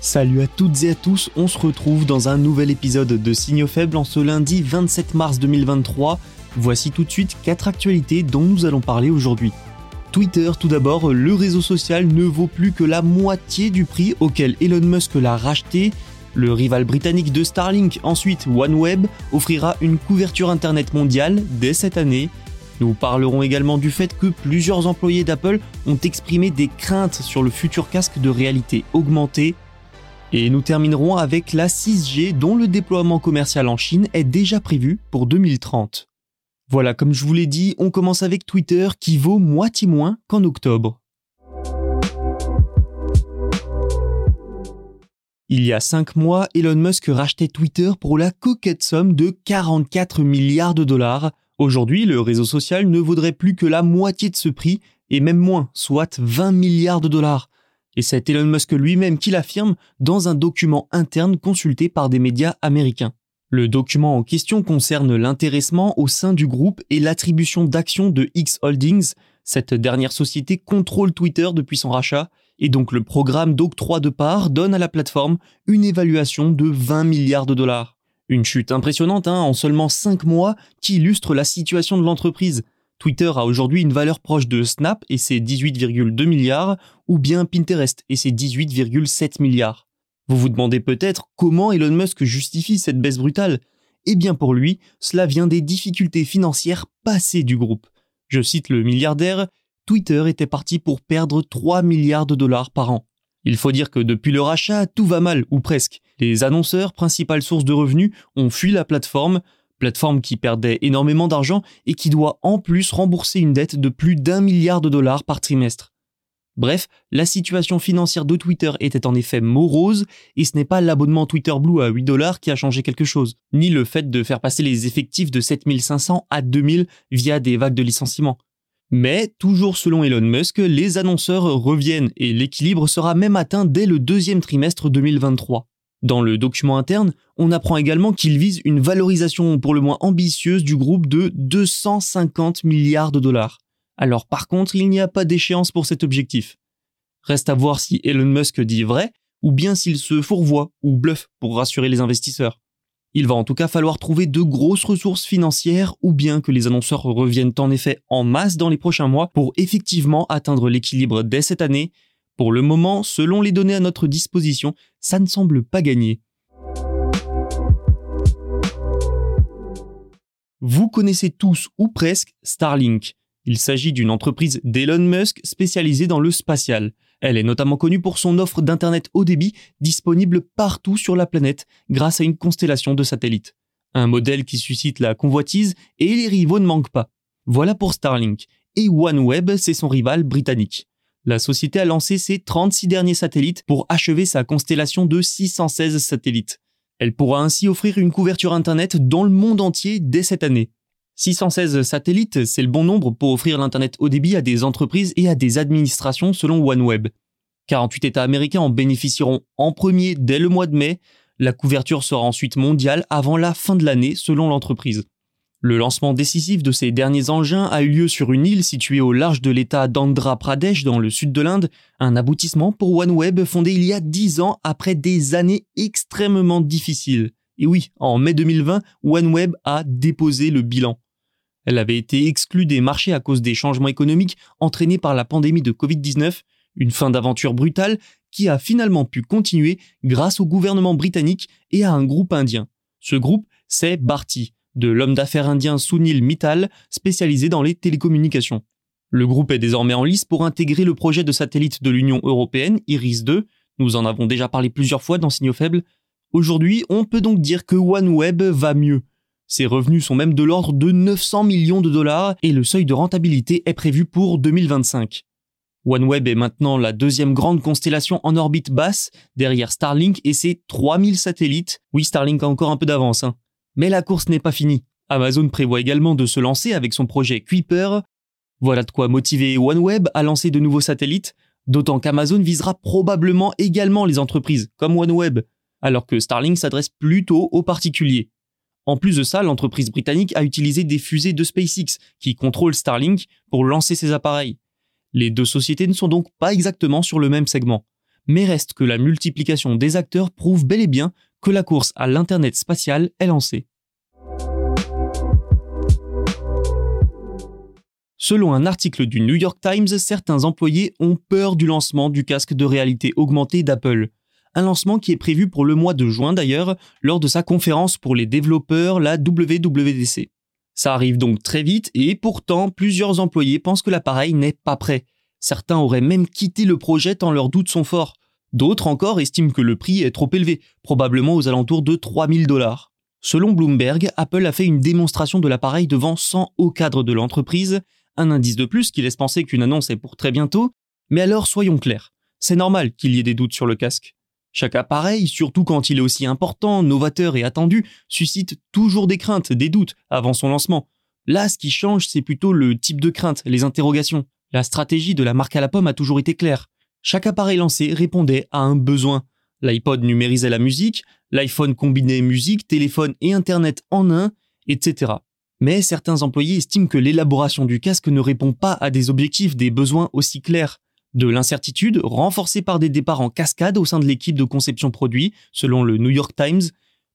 Salut à toutes et à tous, on se retrouve dans un nouvel épisode de Signaux faibles en ce lundi 27 mars 2023. Voici tout de suite 4 actualités dont nous allons parler aujourd'hui. Twitter, tout d'abord, le réseau social ne vaut plus que la moitié du prix auquel Elon Musk l'a racheté. Le rival britannique de Starlink, ensuite OneWeb, offrira une couverture Internet mondiale dès cette année. Nous parlerons également du fait que plusieurs employés d'Apple ont exprimé des craintes sur le futur casque de réalité augmentée. Et nous terminerons avec la 6G dont le déploiement commercial en Chine est déjà prévu pour 2030. Voilà, comme je vous l'ai dit, on commence avec Twitter qui vaut moitié moins qu'en octobre. Il y a 5 mois, Elon Musk rachetait Twitter pour la coquette somme de 44 milliards de dollars. Aujourd'hui, le réseau social ne vaudrait plus que la moitié de ce prix, et même moins, soit 20 milliards de dollars. Et c'est Elon Musk lui-même qui l'affirme dans un document interne consulté par des médias américains. Le document en question concerne l'intéressement au sein du groupe et l'attribution d'actions de X Holdings. Cette dernière société contrôle Twitter depuis son rachat et donc le programme d'octroi de parts donne à la plateforme une évaluation de 20 milliards de dollars. Une chute impressionnante hein, en seulement 5 mois qui illustre la situation de l'entreprise. Twitter a aujourd'hui une valeur proche de Snap et ses 18,2 milliards, ou bien Pinterest et ses 18,7 milliards. Vous vous demandez peut-être comment Elon Musk justifie cette baisse brutale Eh bien pour lui, cela vient des difficultés financières passées du groupe. Je cite le milliardaire, Twitter était parti pour perdre 3 milliards de dollars par an. Il faut dire que depuis le rachat, tout va mal, ou presque. Les annonceurs, principales sources de revenus, ont fui la plateforme, plateforme qui perdait énormément d'argent et qui doit en plus rembourser une dette de plus d'un milliard de dollars par trimestre. Bref, la situation financière de Twitter était en effet morose, et ce n'est pas l'abonnement Twitter Blue à 8 dollars qui a changé quelque chose, ni le fait de faire passer les effectifs de 7500 à 2000 via des vagues de licenciements. Mais, toujours selon Elon Musk, les annonceurs reviennent et l'équilibre sera même atteint dès le deuxième trimestre 2023. Dans le document interne, on apprend également qu'il vise une valorisation pour le moins ambitieuse du groupe de 250 milliards de dollars. Alors par contre, il n'y a pas d'échéance pour cet objectif. Reste à voir si Elon Musk dit vrai, ou bien s'il se fourvoie ou bluffe pour rassurer les investisseurs. Il va en tout cas falloir trouver de grosses ressources financières ou bien que les annonceurs reviennent en effet en masse dans les prochains mois pour effectivement atteindre l'équilibre dès cette année pour le moment, selon les données à notre disposition, ça ne semble pas gagner. Vous connaissez tous ou presque Starlink. Il s'agit d'une entreprise d'Elon Musk spécialisée dans le spatial. Elle est notamment connue pour son offre d'Internet haut débit disponible partout sur la planète grâce à une constellation de satellites. Un modèle qui suscite la convoitise et les rivaux ne manquent pas. Voilà pour Starlink. Et OneWeb, c'est son rival britannique la société a lancé ses 36 derniers satellites pour achever sa constellation de 616 satellites. Elle pourra ainsi offrir une couverture Internet dans le monde entier dès cette année. 616 satellites, c'est le bon nombre pour offrir l'Internet haut débit à des entreprises et à des administrations selon OneWeb. 48 États américains en bénéficieront en premier dès le mois de mai. La couverture sera ensuite mondiale avant la fin de l'année selon l'entreprise. Le lancement décisif de ces derniers engins a eu lieu sur une île située au large de l'état d'Andhra Pradesh dans le sud de l'Inde, un aboutissement pour OneWeb fondé il y a 10 ans après des années extrêmement difficiles. Et oui, en mai 2020, OneWeb a déposé le bilan. Elle avait été exclue des marchés à cause des changements économiques entraînés par la pandémie de Covid-19, une fin d'aventure brutale qui a finalement pu continuer grâce au gouvernement britannique et à un groupe indien. Ce groupe, c'est Bharti, de l'homme d'affaires indien Sunil Mittal, spécialisé dans les télécommunications. Le groupe est désormais en lice pour intégrer le projet de satellite de l'Union européenne, Iris-2. Nous en avons déjà parlé plusieurs fois dans Signaux Faibles. Aujourd'hui, on peut donc dire que OneWeb va mieux. Ses revenus sont même de l'ordre de 900 millions de dollars et le seuil de rentabilité est prévu pour 2025. OneWeb est maintenant la deuxième grande constellation en orbite basse, derrière Starlink et ses 3000 satellites. Oui, Starlink a encore un peu d'avance. Hein. Mais la course n'est pas finie. Amazon prévoit également de se lancer avec son projet Kuiper. Voilà de quoi motiver OneWeb à lancer de nouveaux satellites, d'autant qu'Amazon visera probablement également les entreprises, comme OneWeb, alors que Starlink s'adresse plutôt aux particuliers. En plus de ça, l'entreprise britannique a utilisé des fusées de SpaceX qui contrôlent Starlink pour lancer ses appareils. Les deux sociétés ne sont donc pas exactement sur le même segment. Mais reste que la multiplication des acteurs prouve bel et bien que la course à l'Internet spatial est lancée. Selon un article du New York Times, certains employés ont peur du lancement du casque de réalité augmentée d'Apple. Un lancement qui est prévu pour le mois de juin d'ailleurs, lors de sa conférence pour les développeurs, la WWDC. Ça arrive donc très vite et pourtant plusieurs employés pensent que l'appareil n'est pas prêt. Certains auraient même quitté le projet tant leurs doutes sont forts. D'autres encore estiment que le prix est trop élevé, probablement aux alentours de 3000 dollars. Selon Bloomberg, Apple a fait une démonstration de l'appareil devant 100 hauts cadres de l'entreprise, un indice de plus qui laisse penser qu'une annonce est pour très bientôt, mais alors soyons clairs, c'est normal qu'il y ait des doutes sur le casque. Chaque appareil, surtout quand il est aussi important, novateur et attendu, suscite toujours des craintes, des doutes avant son lancement. Là, ce qui change, c'est plutôt le type de crainte, les interrogations. La stratégie de la marque à la pomme a toujours été claire. Chaque appareil lancé répondait à un besoin. L'iPod numérisait la musique, l'iPhone combinait musique, téléphone et Internet en un, etc. Mais certains employés estiment que l'élaboration du casque ne répond pas à des objectifs, des besoins aussi clairs. De l'incertitude, renforcée par des départs en cascade au sein de l'équipe de conception produit, selon le New York Times.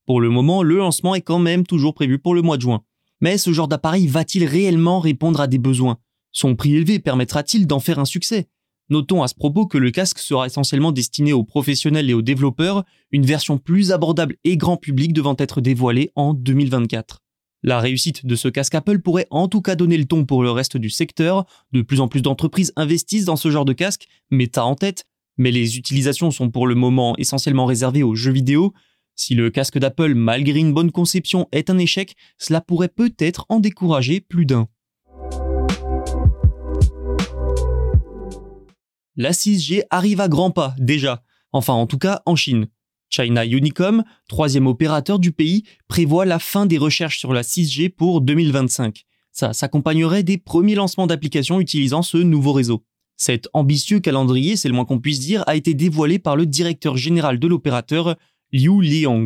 Pour le moment, le lancement est quand même toujours prévu pour le mois de juin. Mais ce genre d'appareil va-t-il réellement répondre à des besoins? Son prix élevé permettra-t-il d'en faire un succès? Notons à ce propos que le casque sera essentiellement destiné aux professionnels et aux développeurs, une version plus abordable et grand public devant être dévoilée en 2024. La réussite de ce casque Apple pourrait en tout cas donner le ton pour le reste du secteur. De plus en plus d'entreprises investissent dans ce genre de casque, Meta en tête, mais les utilisations sont pour le moment essentiellement réservées aux jeux vidéo. Si le casque d'Apple, malgré une bonne conception, est un échec, cela pourrait peut-être en décourager plus d'un. La 6G arrive à grands pas, déjà. Enfin, en tout cas, en Chine. China Unicom, troisième opérateur du pays, prévoit la fin des recherches sur la 6G pour 2025. Ça s'accompagnerait des premiers lancements d'applications utilisant ce nouveau réseau. Cet ambitieux calendrier, c'est le moins qu'on puisse dire, a été dévoilé par le directeur général de l'opérateur, Liu Liang.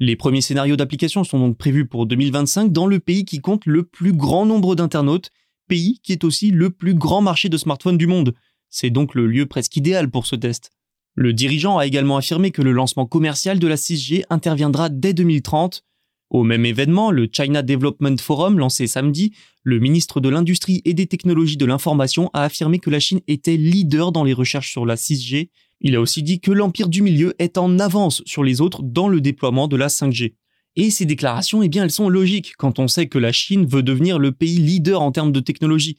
Les premiers scénarios d'application sont donc prévus pour 2025 dans le pays qui compte le plus grand nombre d'internautes, pays qui est aussi le plus grand marché de smartphones du monde. C'est donc le lieu presque idéal pour ce test. Le dirigeant a également affirmé que le lancement commercial de la 6G interviendra dès 2030. Au même événement, le China Development Forum lancé samedi, le ministre de l'Industrie et des Technologies de l'Information a affirmé que la Chine était leader dans les recherches sur la 6G. Il a aussi dit que l'empire du milieu est en avance sur les autres dans le déploiement de la 5G. Et ces déclarations, eh bien, elles sont logiques quand on sait que la Chine veut devenir le pays leader en termes de technologie.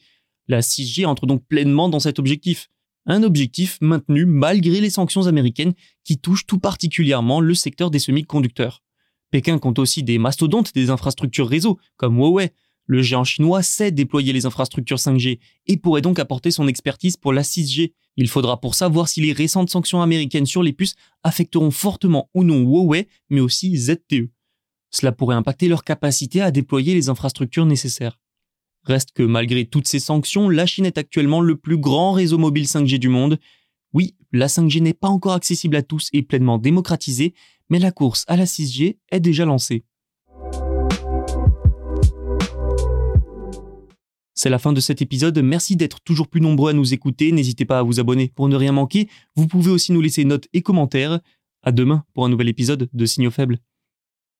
La 6G entre donc pleinement dans cet objectif un objectif maintenu malgré les sanctions américaines qui touchent tout particulièrement le secteur des semi-conducteurs. Pékin compte aussi des mastodontes des infrastructures réseau, comme Huawei. Le géant chinois sait déployer les infrastructures 5G et pourrait donc apporter son expertise pour la 6G. Il faudra pour savoir si les récentes sanctions américaines sur les puces affecteront fortement ou non Huawei, mais aussi ZTE. Cela pourrait impacter leur capacité à déployer les infrastructures nécessaires. Reste que malgré toutes ces sanctions, la Chine est actuellement le plus grand réseau mobile 5G du monde. Oui, la 5G n'est pas encore accessible à tous et pleinement démocratisée, mais la course à la 6G est déjà lancée. C'est la fin de cet épisode. Merci d'être toujours plus nombreux à nous écouter. N'hésitez pas à vous abonner pour ne rien manquer. Vous pouvez aussi nous laisser notes et commentaires. À demain pour un nouvel épisode de Signaux Faibles.